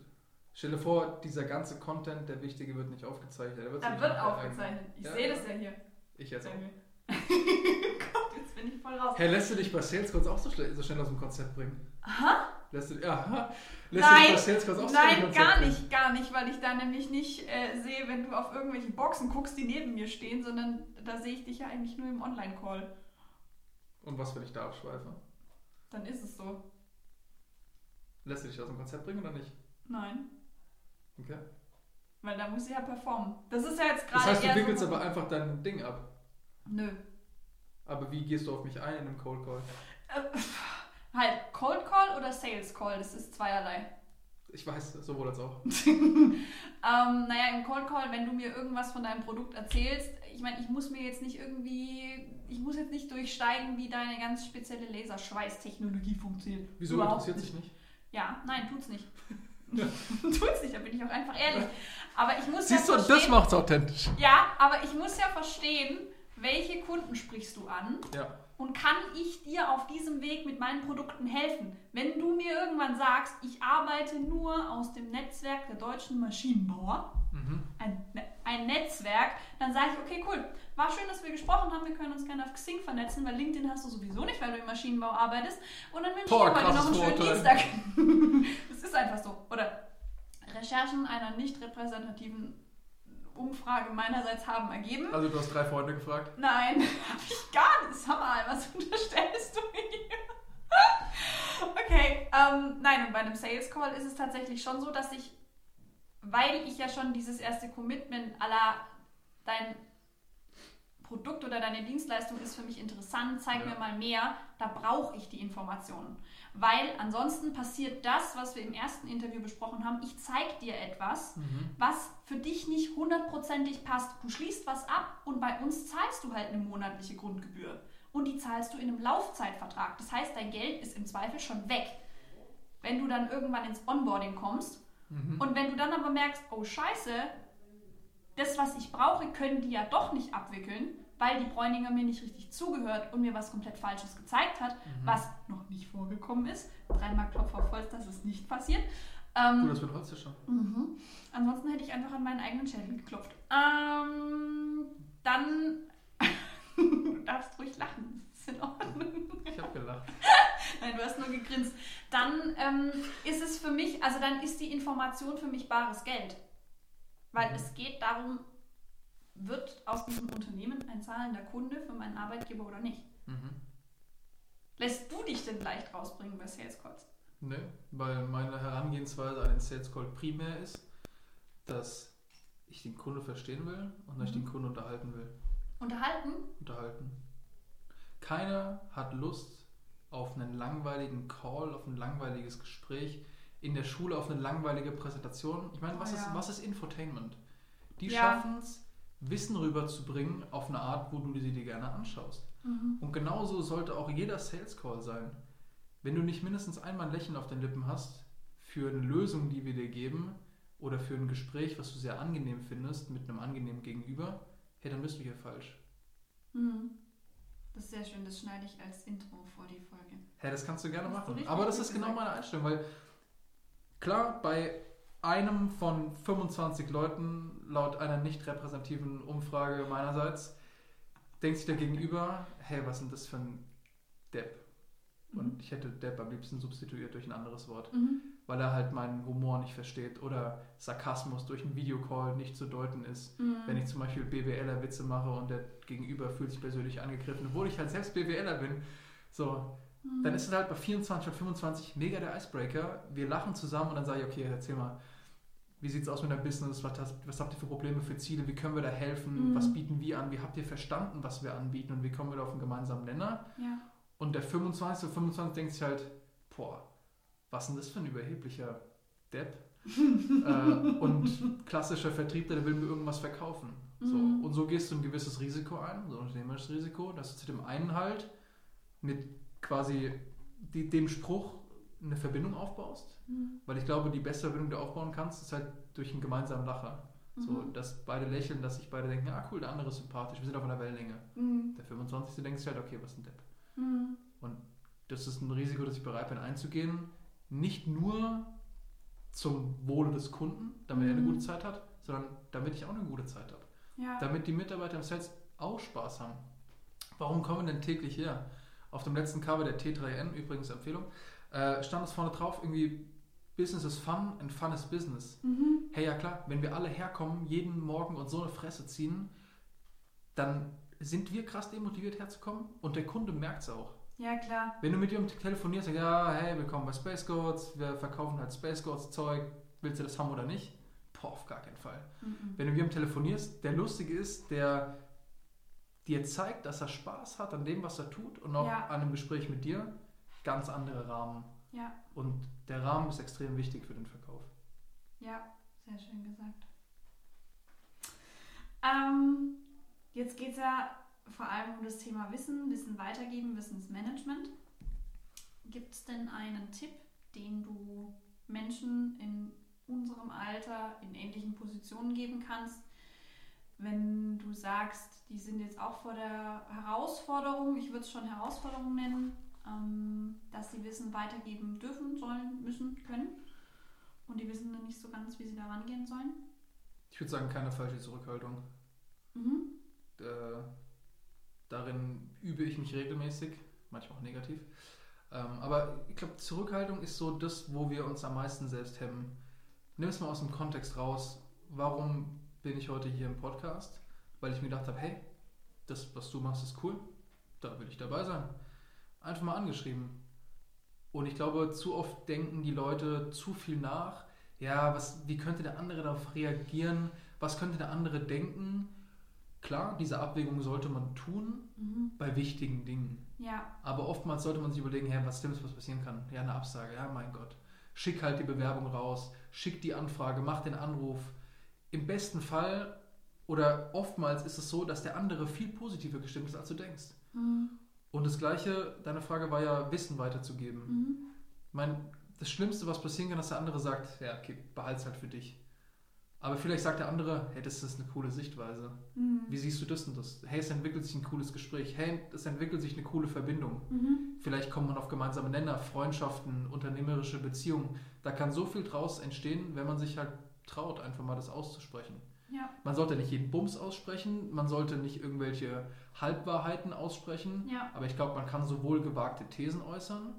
Stell dir vor, dieser ganze Content, der wichtige, wird nicht aufgezeichnet. Der wird, nicht wird aufgezeichnet. Ich Ja, sehe ja. das ja hier. Ich jetzt auch. *laughs* Gott, jetzt bin ich voll raus. Hey, lässt du dich bei Sales Calls auch so, schnell- so schnell aus dem Konzept bringen? Aha. Lässt du, aha. lässt Nein, du schnell aus Nein, gar nicht, gar nicht, weil ich da nämlich nicht äh, sehe, wenn du auf irgendwelche Boxen guckst, die neben mir stehen, sondern da sehe ich dich ja eigentlich nur im Online-Call. Und was, wenn ich da abschweife? Dann ist es so. Lässt du dich aus dem Konzept bringen oder nicht? Nein, Okay. weil da muss ich ja performen. Das ist ja jetzt gerade Das heißt, du wickelst so... aber einfach dein Ding ab. Nö. Aber wie gehst du auf mich ein in einem Cold Call? *laughs* Halt, Cold Call oder Sales Call, das ist zweierlei. Ich weiß, sowohl als auch. *laughs* Ähm, naja, im Cold Call, wenn du mir irgendwas von deinem Produkt erzählst, ich meine, ich muss mir jetzt nicht irgendwie, ich muss jetzt nicht durchsteigen, wie deine ganz spezielle Laserschweißtechnologie funktioniert. Wieso Überhaupt interessiert sich nicht? Ja, nein, tut's nicht. *laughs* *laughs* tut's nicht, da bin ich auch einfach ehrlich. Aber ich muss Siehst du, ja das verstehen, macht's authentisch. ja, aber ich muss ja verstehen, welche Kunden sprichst du an Ja. Und kann ich dir auf diesem Weg mit meinen Produkten helfen? Wenn du mir irgendwann sagst, ich arbeite nur aus dem Netzwerk der deutschen Maschinenbauer, Mhm. ein, Ne- ein Netzwerk, dann sage ich, okay, cool, war schön, dass wir gesprochen haben, wir können uns gerne auf Xing vernetzen, weil LinkedIn hast du sowieso nicht, weil du im Maschinenbau arbeitest. Und dann wünsche ich dir heute noch einen schönen Vorurteil. Dienstag. *laughs* das ist einfach so. Oder Recherchen einer nicht repräsentativen Umfrage meinerseits haben ergeben. Also du hast drei Freunde gefragt. Nein, *laughs* habe ich gar nicht. Sag mal, was *laughs* unterstellst du mir? okay, ähm, nein, und bei einem Sales Call ist es tatsächlich schon so, dass ich, weil ich ja schon dieses erste Commitment aller dein Produkt oder deine Dienstleistung ist für mich interessant, zeig Ja. mir mal mehr, da brauche ich die Informationen. Weil ansonsten passiert das, was wir im ersten Interview besprochen haben, ich zeige dir etwas, Mhm. was für dich nicht hundertprozentig passt. Du schließt was ab und bei uns zahlst du halt eine monatliche Grundgebühr. Und die zahlst du in einem Laufzeitvertrag. Das heißt, dein Geld ist im Zweifel schon weg. Wenn du dann irgendwann ins Onboarding kommst Mhm. Und wenn du dann aber merkst, oh scheiße, das, was ich brauche, können die ja doch nicht abwickeln, weil die Bräuninger mir nicht richtig zugehört und mir was komplett Falsches gezeigt hat, Mhm. was noch nicht vorgekommen ist. Dreimal Klopf auf Holz, dass es nicht passiert. Gut, Ähm, das wird Holz schon. mhm. Ansonsten hätte ich einfach an meinen eigenen Schädel geklopft. Ähm, dann. du *laughs* darfst ruhig lachen, das ist in Ordnung. Ich habe gelacht. *laughs* Nein, du hast nur gegrinst. Dann ähm, ist es für mich, also dann ist die Information für mich bares Geld. Weil Mhm. es geht darum, wird aus diesem Unternehmen ein zahlender Kunde für meinen Arbeitgeber oder nicht? Mhm. Lässt du dich denn leicht rausbringen bei Sales Calls? Ne, weil meine Herangehensweise an den Sales Call primär ist, dass ich den Kunde verstehen will und dass ich Mhm. den Kunden unterhalten will. Unterhalten? Unterhalten. Keiner hat Lust auf einen langweiligen Call, auf ein langweiliges Gespräch, in der Schule auf eine langweilige Präsentation. Ich meine, Oh was, ist, ja. was ist Infotainment? Die Ja. schaffen es, Wissen rüberzubringen auf eine Art, wo du sie dir gerne anschaust. Mhm. Und genauso sollte auch jeder Sales Call sein. Wenn du nicht mindestens einmal ein Lächeln auf den Lippen hast für eine Lösung, die wir dir geben, oder für ein Gespräch, was du sehr angenehm findest, mit einem angenehmen Gegenüber, hey, dann bist du hier falsch. Mhm. Das ist sehr schön, das schneide ich als Intro vor die Folge. Hey, das kannst du gerne du machen. Aber das ist genau meine Einstellung, weil klar, bei einem von 25 Leuten, laut einer nicht repräsentativen Umfrage meinerseits, denkt sich der Gegenüber, hey, was ist denn das für ein Depp? Und ich hätte Depp am liebsten substituiert durch ein anderes Wort, Mhm. weil er halt meinen Humor nicht versteht oder Sarkasmus durch einen Videocall nicht zu deuten ist. Mhm. Wenn ich zum Beispiel BWLer-Witze mache und der Gegenüber fühlt sich persönlich angegriffen, obwohl ich halt selbst BWLer bin, so, Mhm. dann ist es halt bei 24 und 25 mega der Icebreaker. Wir lachen zusammen und dann sage ich, okay, erzähl mal, wie sieht's aus mit deinem Business? Was, hast, was habt ihr für Probleme, für Ziele? Wie können wir da helfen? Mhm. Was bieten wir an? Wie habt ihr verstanden, was wir anbieten? Und wie kommen wir da auf einen gemeinsamen Nenner? Ja. Und der 25 oder 25 denkt sich halt, boah, was ist denn das für ein überheblicher Depp? *laughs* äh, und klassischer Vertriebler, der will mir irgendwas verkaufen. So. Mhm. Und so gehst du ein gewisses Risiko ein, so ein unternehmerisches Risiko, dass du zu dem einen halt mit quasi die, dem Spruch eine Verbindung aufbaust. Mhm. Weil ich glaube, die beste Verbindung, die du aufbauen kannst, ist halt durch einen gemeinsamen Lacher. So, Mhm. dass beide lächeln, dass sich beide denken, ah cool, der andere ist sympathisch, wir sind auf einer Wellenlänge. Mhm. Der 25. denkt sich halt, okay, was ist ein Depp? Mhm. Das ist ein Risiko, das ich bereit bin einzugehen. Nicht nur zum Wohle des Kunden, damit er eine Mhm. gute Zeit hat, sondern damit ich auch eine gute Zeit habe. Ja. Damit die Mitarbeiter im Sales auch Spaß haben. Warum kommen denn täglich her? Auf dem letzten Cover der T3N, übrigens Empfehlung, äh, stand es vorne drauf, irgendwie Business is fun and fun is business. Mhm. Hey, ja klar, wenn wir alle herkommen, jeden Morgen und so eine Fresse ziehen, dann sind wir krass demotiviert herzukommen und der Kunde merkt es auch. Ja, klar. Wenn du mit ihm telefonierst, sagst, ja, hey, willkommen bei Space Goats, wir verkaufen halt Space Goats Zeug, willst du das haben oder nicht? Boah, auf gar keinen Fall. Mhm. Wenn du mit ihm telefonierst, der lustig ist, der dir zeigt, dass er Spaß hat an dem, was er tut und auch Ja. an einem Gespräch mit dir, ganz andere Rahmen. Ja, Und der Rahmen ist extrem wichtig für den Verkauf. ja, sehr schön gesagt. Ähm, jetzt geht es ja vor allem um das Thema Wissen, Wissen weitergeben, Wissensmanagement. Gibt es denn einen Tipp, den du Menschen in unserem Alter in ähnlichen Positionen geben kannst, wenn du sagst, die sind jetzt auch vor der Herausforderung, ich würde es schon Herausforderung nennen, ähm, dass sie Wissen weitergeben dürfen, sollen, müssen, können und die wissen dann nicht so ganz, wie sie da rangehen sollen? Ich würde sagen, keine falsche Zurückhaltung. Mhm. Äh, darin übe ich mich regelmäßig, manchmal auch negativ. Ähm, aber ich glaube, Zurückhaltung ist so das, wo wir uns am meisten selbst hemmen. Nimm es mal aus dem Kontext raus. Warum bin ich heute hier im Podcast? Weil ich mir gedacht habe, hey, das, was du machst, ist cool. Da will ich dabei sein. Einfach mal angeschrieben. Und ich glaube, zu oft denken die Leute zu viel nach. Ja, was, wie könnte der andere darauf reagieren? Was könnte der andere denken? Klar, diese Abwägung sollte man tun Mhm. bei wichtigen Dingen. Ja, Aber oftmals sollte man sich überlegen, hey, was Schlimmes, was passieren kann. Ja, eine Absage, ja, mein Gott. Schick halt die Bewerbung raus, schick die Anfrage, mach den Anruf. Im besten Fall oder oftmals ist es so, dass der andere viel positiver gestimmt ist, als du denkst. mhm. Und das Gleiche, deine Frage war ja, Wissen weiterzugeben. Mhm. Ich meine, das Schlimmste, was passieren kann, dass der andere sagt, ja, okay, behalt's halt für dich. Aber vielleicht sagt der andere, hey, das ist eine coole Sichtweise. Mhm. Wie siehst du das und das? Hey, es entwickelt sich ein cooles Gespräch. Hey, es entwickelt sich eine coole Verbindung. Mhm. Vielleicht kommt man auf gemeinsame Nenner, Freundschaften, unternehmerische Beziehungen. Da kann so viel draus entstehen, wenn man sich halt traut, einfach mal das auszusprechen. Ja. Man sollte nicht jeden Bums aussprechen, man sollte nicht irgendwelche Halbwahrheiten aussprechen, Ja. aber ich glaube, man kann sowohl gewagte Thesen äußern,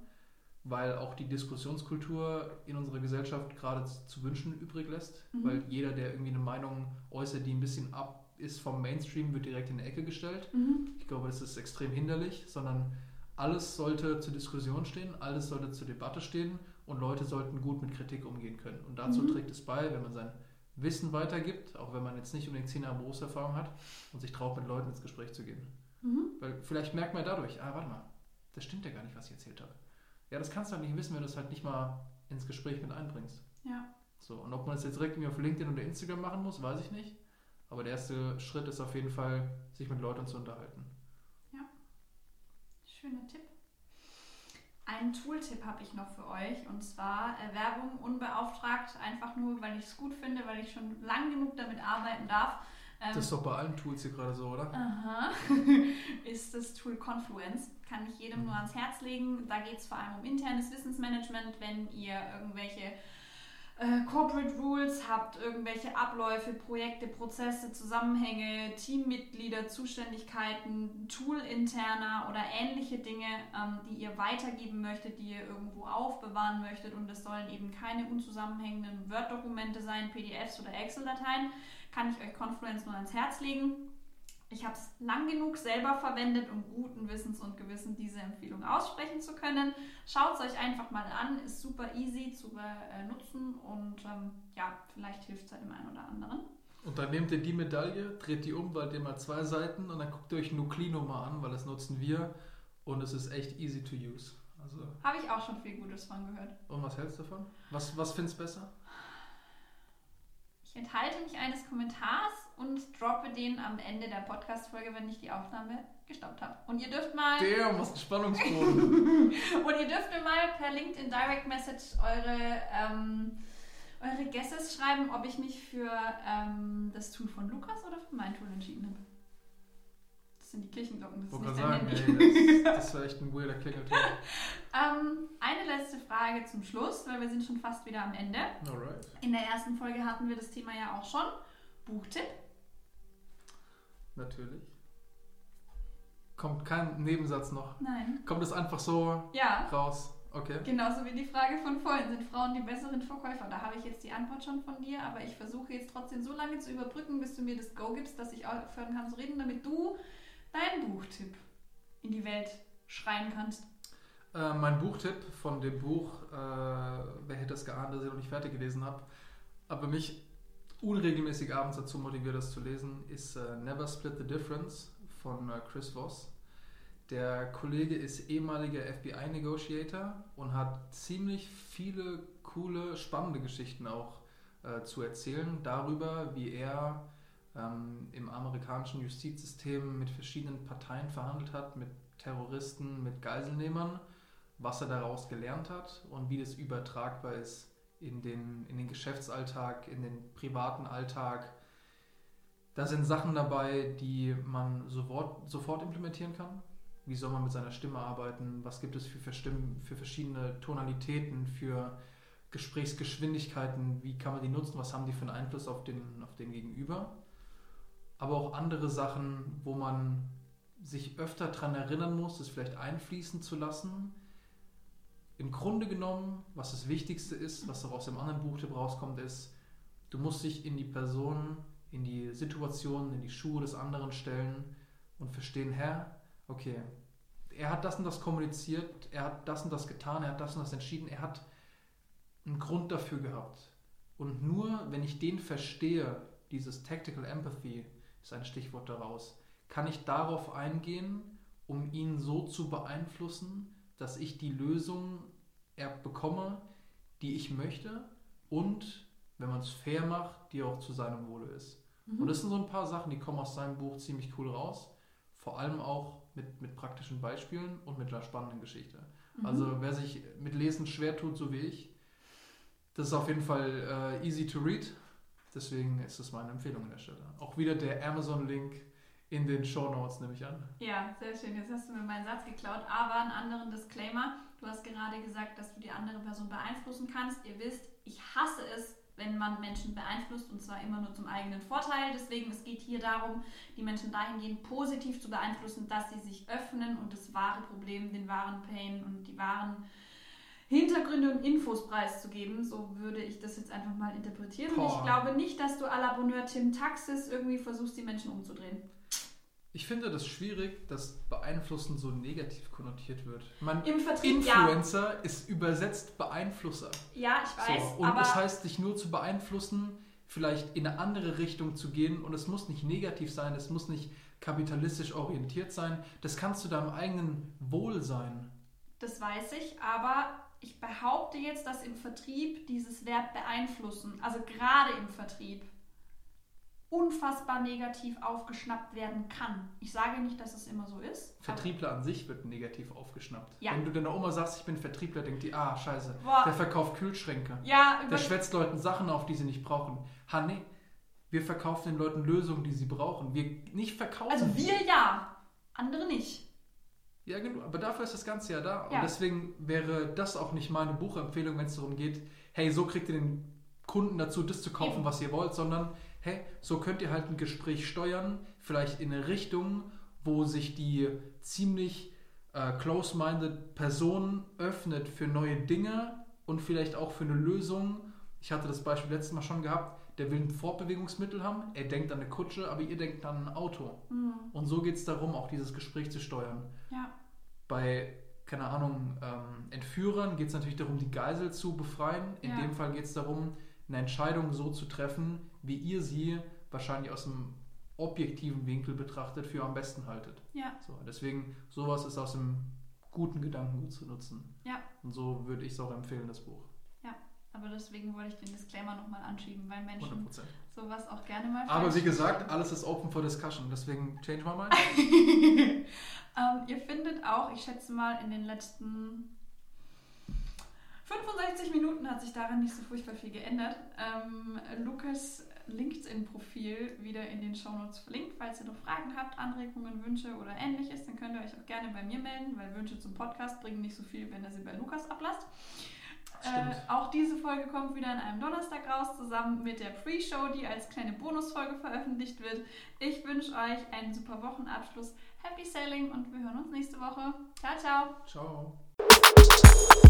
weil auch die Diskussionskultur in unserer Gesellschaft gerade zu wünschen übrig lässt, Mhm. weil jeder, der irgendwie eine Meinung äußert, die ein bisschen ab ist vom Mainstream, wird direkt in die Ecke gestellt. Mhm. Ich glaube, das ist extrem hinderlich, sondern alles sollte zur Diskussion stehen, alles sollte zur Debatte stehen und Leute sollten gut mit Kritik umgehen können. Und dazu Mhm. trägt es bei, wenn man sein Wissen weitergibt, auch wenn man jetzt nicht unbedingt 10 Jahre Berufserfahrung hat und sich traut, mit Leuten ins Gespräch zu gehen. Mhm. Weil vielleicht merkt man dadurch, ah, warte mal, das stimmt ja gar nicht, was ich erzählt habe. Ja, das kannst du halt nicht wissen, wenn du es halt nicht mal ins Gespräch mit einbringst. Ja. So, und ob man es jetzt direkt irgendwie auf LinkedIn oder Instagram machen muss, weiß ich nicht. Aber der erste Schritt ist auf jeden Fall, sich mit Leuten zu unterhalten. Schöner Tipp. Einen Tooltip habe ich noch für euch und zwar äh, Werbung unbeauftragt, einfach nur, weil ich es gut finde, weil ich schon lang genug damit arbeiten darf. Ähm, Das ist doch bei allen Tools hier gerade so, oder? Aha. *laughs* ist das Tool Confluence. Kann ich jedem nur ans Herz legen. Da geht es vor allem um internes Wissensmanagement, wenn ihr irgendwelche äh, Corporate Rules habt, irgendwelche Abläufe, Projekte, Prozesse, Zusammenhänge, Teammitglieder, Zuständigkeiten, Tool interner oder ähnliche Dinge, ähm, die ihr weitergeben möchtet, die ihr irgendwo aufbewahren möchtet. Und es sollen eben keine unzusammenhängenden Word-Dokumente sein, PDFs oder Excel-Dateien kann ich euch Confluence nur ans Herz legen. Ich habe es lang genug selber verwendet, um guten Wissens und Gewissen diese Empfehlung aussprechen zu können. Schaut es euch einfach mal an, ist super easy zu benutzen und ähm, ja, vielleicht hilft es ja dem einen oder anderen. Und dann nehmt ihr die Medaille, dreht die um, weil ihr mal zwei Seiten und dann guckt ihr euch Nuclino mal an, weil das nutzen wir und es ist echt easy to use. Also, Habe ich auch schon viel Gutes von gehört. und was hältst du davon? Was, was findest du besser? Enthalte mich eines Kommentars und droppe den am Ende der Podcast-Folge, wenn ich die Aufnahme gestoppt habe. Und ihr dürft mal. Damn, was ein Spannungsbogen. *laughs* Und ihr dürft mir mal per LinkedIn Direct Message eure, ähm, eure Guesses schreiben, ob ich mich für ähm, das Tool von Lukas oder für mein Tool entschieden habe. Das sind die Kirchenglocken, das ist Wollte nicht dein sagen, Handy. ey, das, *laughs* das war echt ein weirder Klingelton. ähm, eine letzte Frage zum Schluss, weil wir sind schon fast wieder am Ende. Alright. In der ersten Folge hatten wir das Thema ja auch schon. Buchtipp. Natürlich. Kommt kein Nebensatz noch. Nein. Kommt es einfach so Ja, raus. Okay. Genauso wie die Frage von vorhin, sind Frauen die besseren Verkäufer? Da habe ich jetzt die Antwort schon von dir, aber ich versuche jetzt trotzdem so lange zu überbrücken, bis du mir das Go gibst, dass ich aufhören kann zu reden, damit du deinen Buchtipp in die Welt schreien kannst. Äh, mein Buchtipp von dem Buch, äh, wer hätte es geahnt, dass ich noch nicht fertig gelesen habe, aber mich unregelmäßig abends dazu motiviert, das zu lesen, ist äh, Never Split the Difference von äh, Chris Voss. Der Kollege ist ehemaliger FBI-Negotiator und hat ziemlich viele coole, spannende Geschichten auch äh, zu erzählen darüber, wie er ähm, im amerikanischen Justizsystem mit verschiedenen Parteien verhandelt hat, mit Terroristen, mit Geiselnehmern, was er daraus gelernt hat und wie das übertragbar ist in den, in den Geschäftsalltag, in den privaten Alltag. Da sind Sachen dabei, die man sofort, sofort implementieren kann. Wie soll man mit seiner Stimme arbeiten? Was gibt es für, für verschiedene Tonalitäten, für Gesprächsgeschwindigkeiten? Wie kann man die nutzen? Was haben die für einen Einfluss auf den, auf den Gegenüber? Aber auch andere Sachen, wo man sich öfter daran erinnern muss, es vielleicht einfließen zu lassen. Im Grunde genommen, was das Wichtigste ist, was auch aus dem anderen Buchtipp rauskommt, ist, du musst dich in die Person, in die Situation, in die Schuhe des anderen stellen und verstehen, Herr, okay, er hat das und das kommuniziert, er hat das und das getan, er hat das und das entschieden, er hat einen Grund dafür gehabt. Und nur wenn ich den verstehe, dieses Tactical Empathy ist ein Stichwort daraus, kann ich darauf eingehen, um ihn so zu beeinflussen, dass ich die Lösung er bekomme, die ich möchte und, wenn man es fair macht, die auch zu seinem Wohle ist. Mhm. Und das sind so ein paar Sachen, die kommen aus seinem Buch ziemlich cool raus. Vor allem auch mit, mit praktischen praktischen Beispielen und mit einer spannenden Geschichte. Mhm. Also wer sich mit Lesen schwer tut, so wie ich, das ist auf jeden Fall äh, easy to read. Deswegen ist es meine Empfehlung an der Stelle. Auch wieder der Amazon-Link in den Show Notes, nehme ich an. Ja, sehr schön. Jetzt hast du mir meinen Satz geklaut. Aber einen anderen Disclaimer. Du hast gerade gesagt, dass du die andere Person beeinflussen kannst. Ihr wisst, ich hasse es, wenn man Menschen beeinflusst und zwar immer nur zum eigenen Vorteil. Deswegen, es geht hier darum, die Menschen dahingehend positiv zu beeinflussen, dass sie sich öffnen und das wahre Problem, den wahren Pain und die wahren Hintergründe und Infos preiszugeben. So würde ich das jetzt einfach mal interpretieren. Und ich Boah. glaube nicht, dass du à la Bonheur Tim Taxis irgendwie versuchst, die Menschen umzudrehen. Ich finde das schwierig, dass Beeinflussen so negativ konnotiert wird. Man, Im Vertrieb, ja. Influencer ist übersetzt Beeinflusser. Ja, ich weiß, So, und aber es heißt, dich nur zu beeinflussen, vielleicht in eine andere Richtung zu gehen. Und es muss nicht negativ sein, es muss nicht kapitalistisch orientiert sein. Das kannst du deinem eigenen Wohl sein. das weiß ich, aber ich behaupte jetzt, dass im Vertrieb dieses Verb beeinflussen, also gerade im Vertrieb, unfassbar negativ aufgeschnappt werden kann. Ich sage nicht, dass es immer so ist. Vertriebler an sich wird negativ aufgeschnappt. Ja. Wenn du deiner Oma sagst, ich bin Vertriebler, denkt die, ah, scheiße, Boah. der verkauft Kühlschränke. Ja, Der schwätzt Leuten Sachen auf, die sie nicht brauchen. Ha, nee, wir verkaufen den Leuten Lösungen, die sie brauchen. Wir nicht verkaufen. also wir ja, andere nicht. Ja, genau, aber dafür ist das Ganze ja da. Und Ja. deswegen wäre das auch nicht meine Buchempfehlung, wenn es darum geht, hey, so kriegt ihr den Kunden dazu, das zu kaufen, Eben. was ihr wollt, sondern hey, so könnt ihr halt ein Gespräch steuern, vielleicht in eine Richtung, wo sich die ziemlich äh, close-minded Person öffnet für neue Dinge und vielleicht auch für eine Lösung. Ich hatte das Beispiel letztes Mal schon gehabt, der will ein Fortbewegungsmittel haben, er denkt an eine Kutsche, aber ihr denkt an ein Auto. Hm, Und so geht es darum, auch dieses Gespräch zu steuern. ja, Bei, keine Ahnung, ähm, Entführern geht es natürlich darum, die Geisel zu befreien. In Ja. dem Fall geht es darum, eine Entscheidung so zu treffen, wie ihr sie wahrscheinlich aus einem objektiven Winkel betrachtet für am besten haltet. ja, So, deswegen, sowas ist aus einem guten Gedankengut zu nutzen. Ja. Und so würde ich es auch empfehlen, das Buch. Aber deswegen wollte ich den Disclaimer nochmal anschieben, weil Menschen 100%. sowas auch gerne mal Aber wie gesagt, alles ist open for discussion. Deswegen change my mind. *laughs* ähm, ihr findet auch, ich schätze mal, in den letzten 65 Minuten hat sich daran nicht so furchtbar viel geändert. Ähm, Lukas LinkedIn-Profil wieder in den Shownotes verlinkt. Falls ihr noch Fragen habt, Anregungen, Wünsche oder ähnliches, dann könnt ihr euch auch gerne bei mir melden, weil Wünsche zum Podcast bringen nicht so viel, wenn ihr sie bei Lukas ablasst. Äh, auch diese Folge kommt wieder an einem Donnerstag raus, zusammen mit der Pre-Show, die als kleine Bonusfolge veröffentlicht wird. Ich wünsche euch einen super Wochenabschluss. Happy Sailing und wir hören uns nächste Woche. Ciao, ciao. Ciao.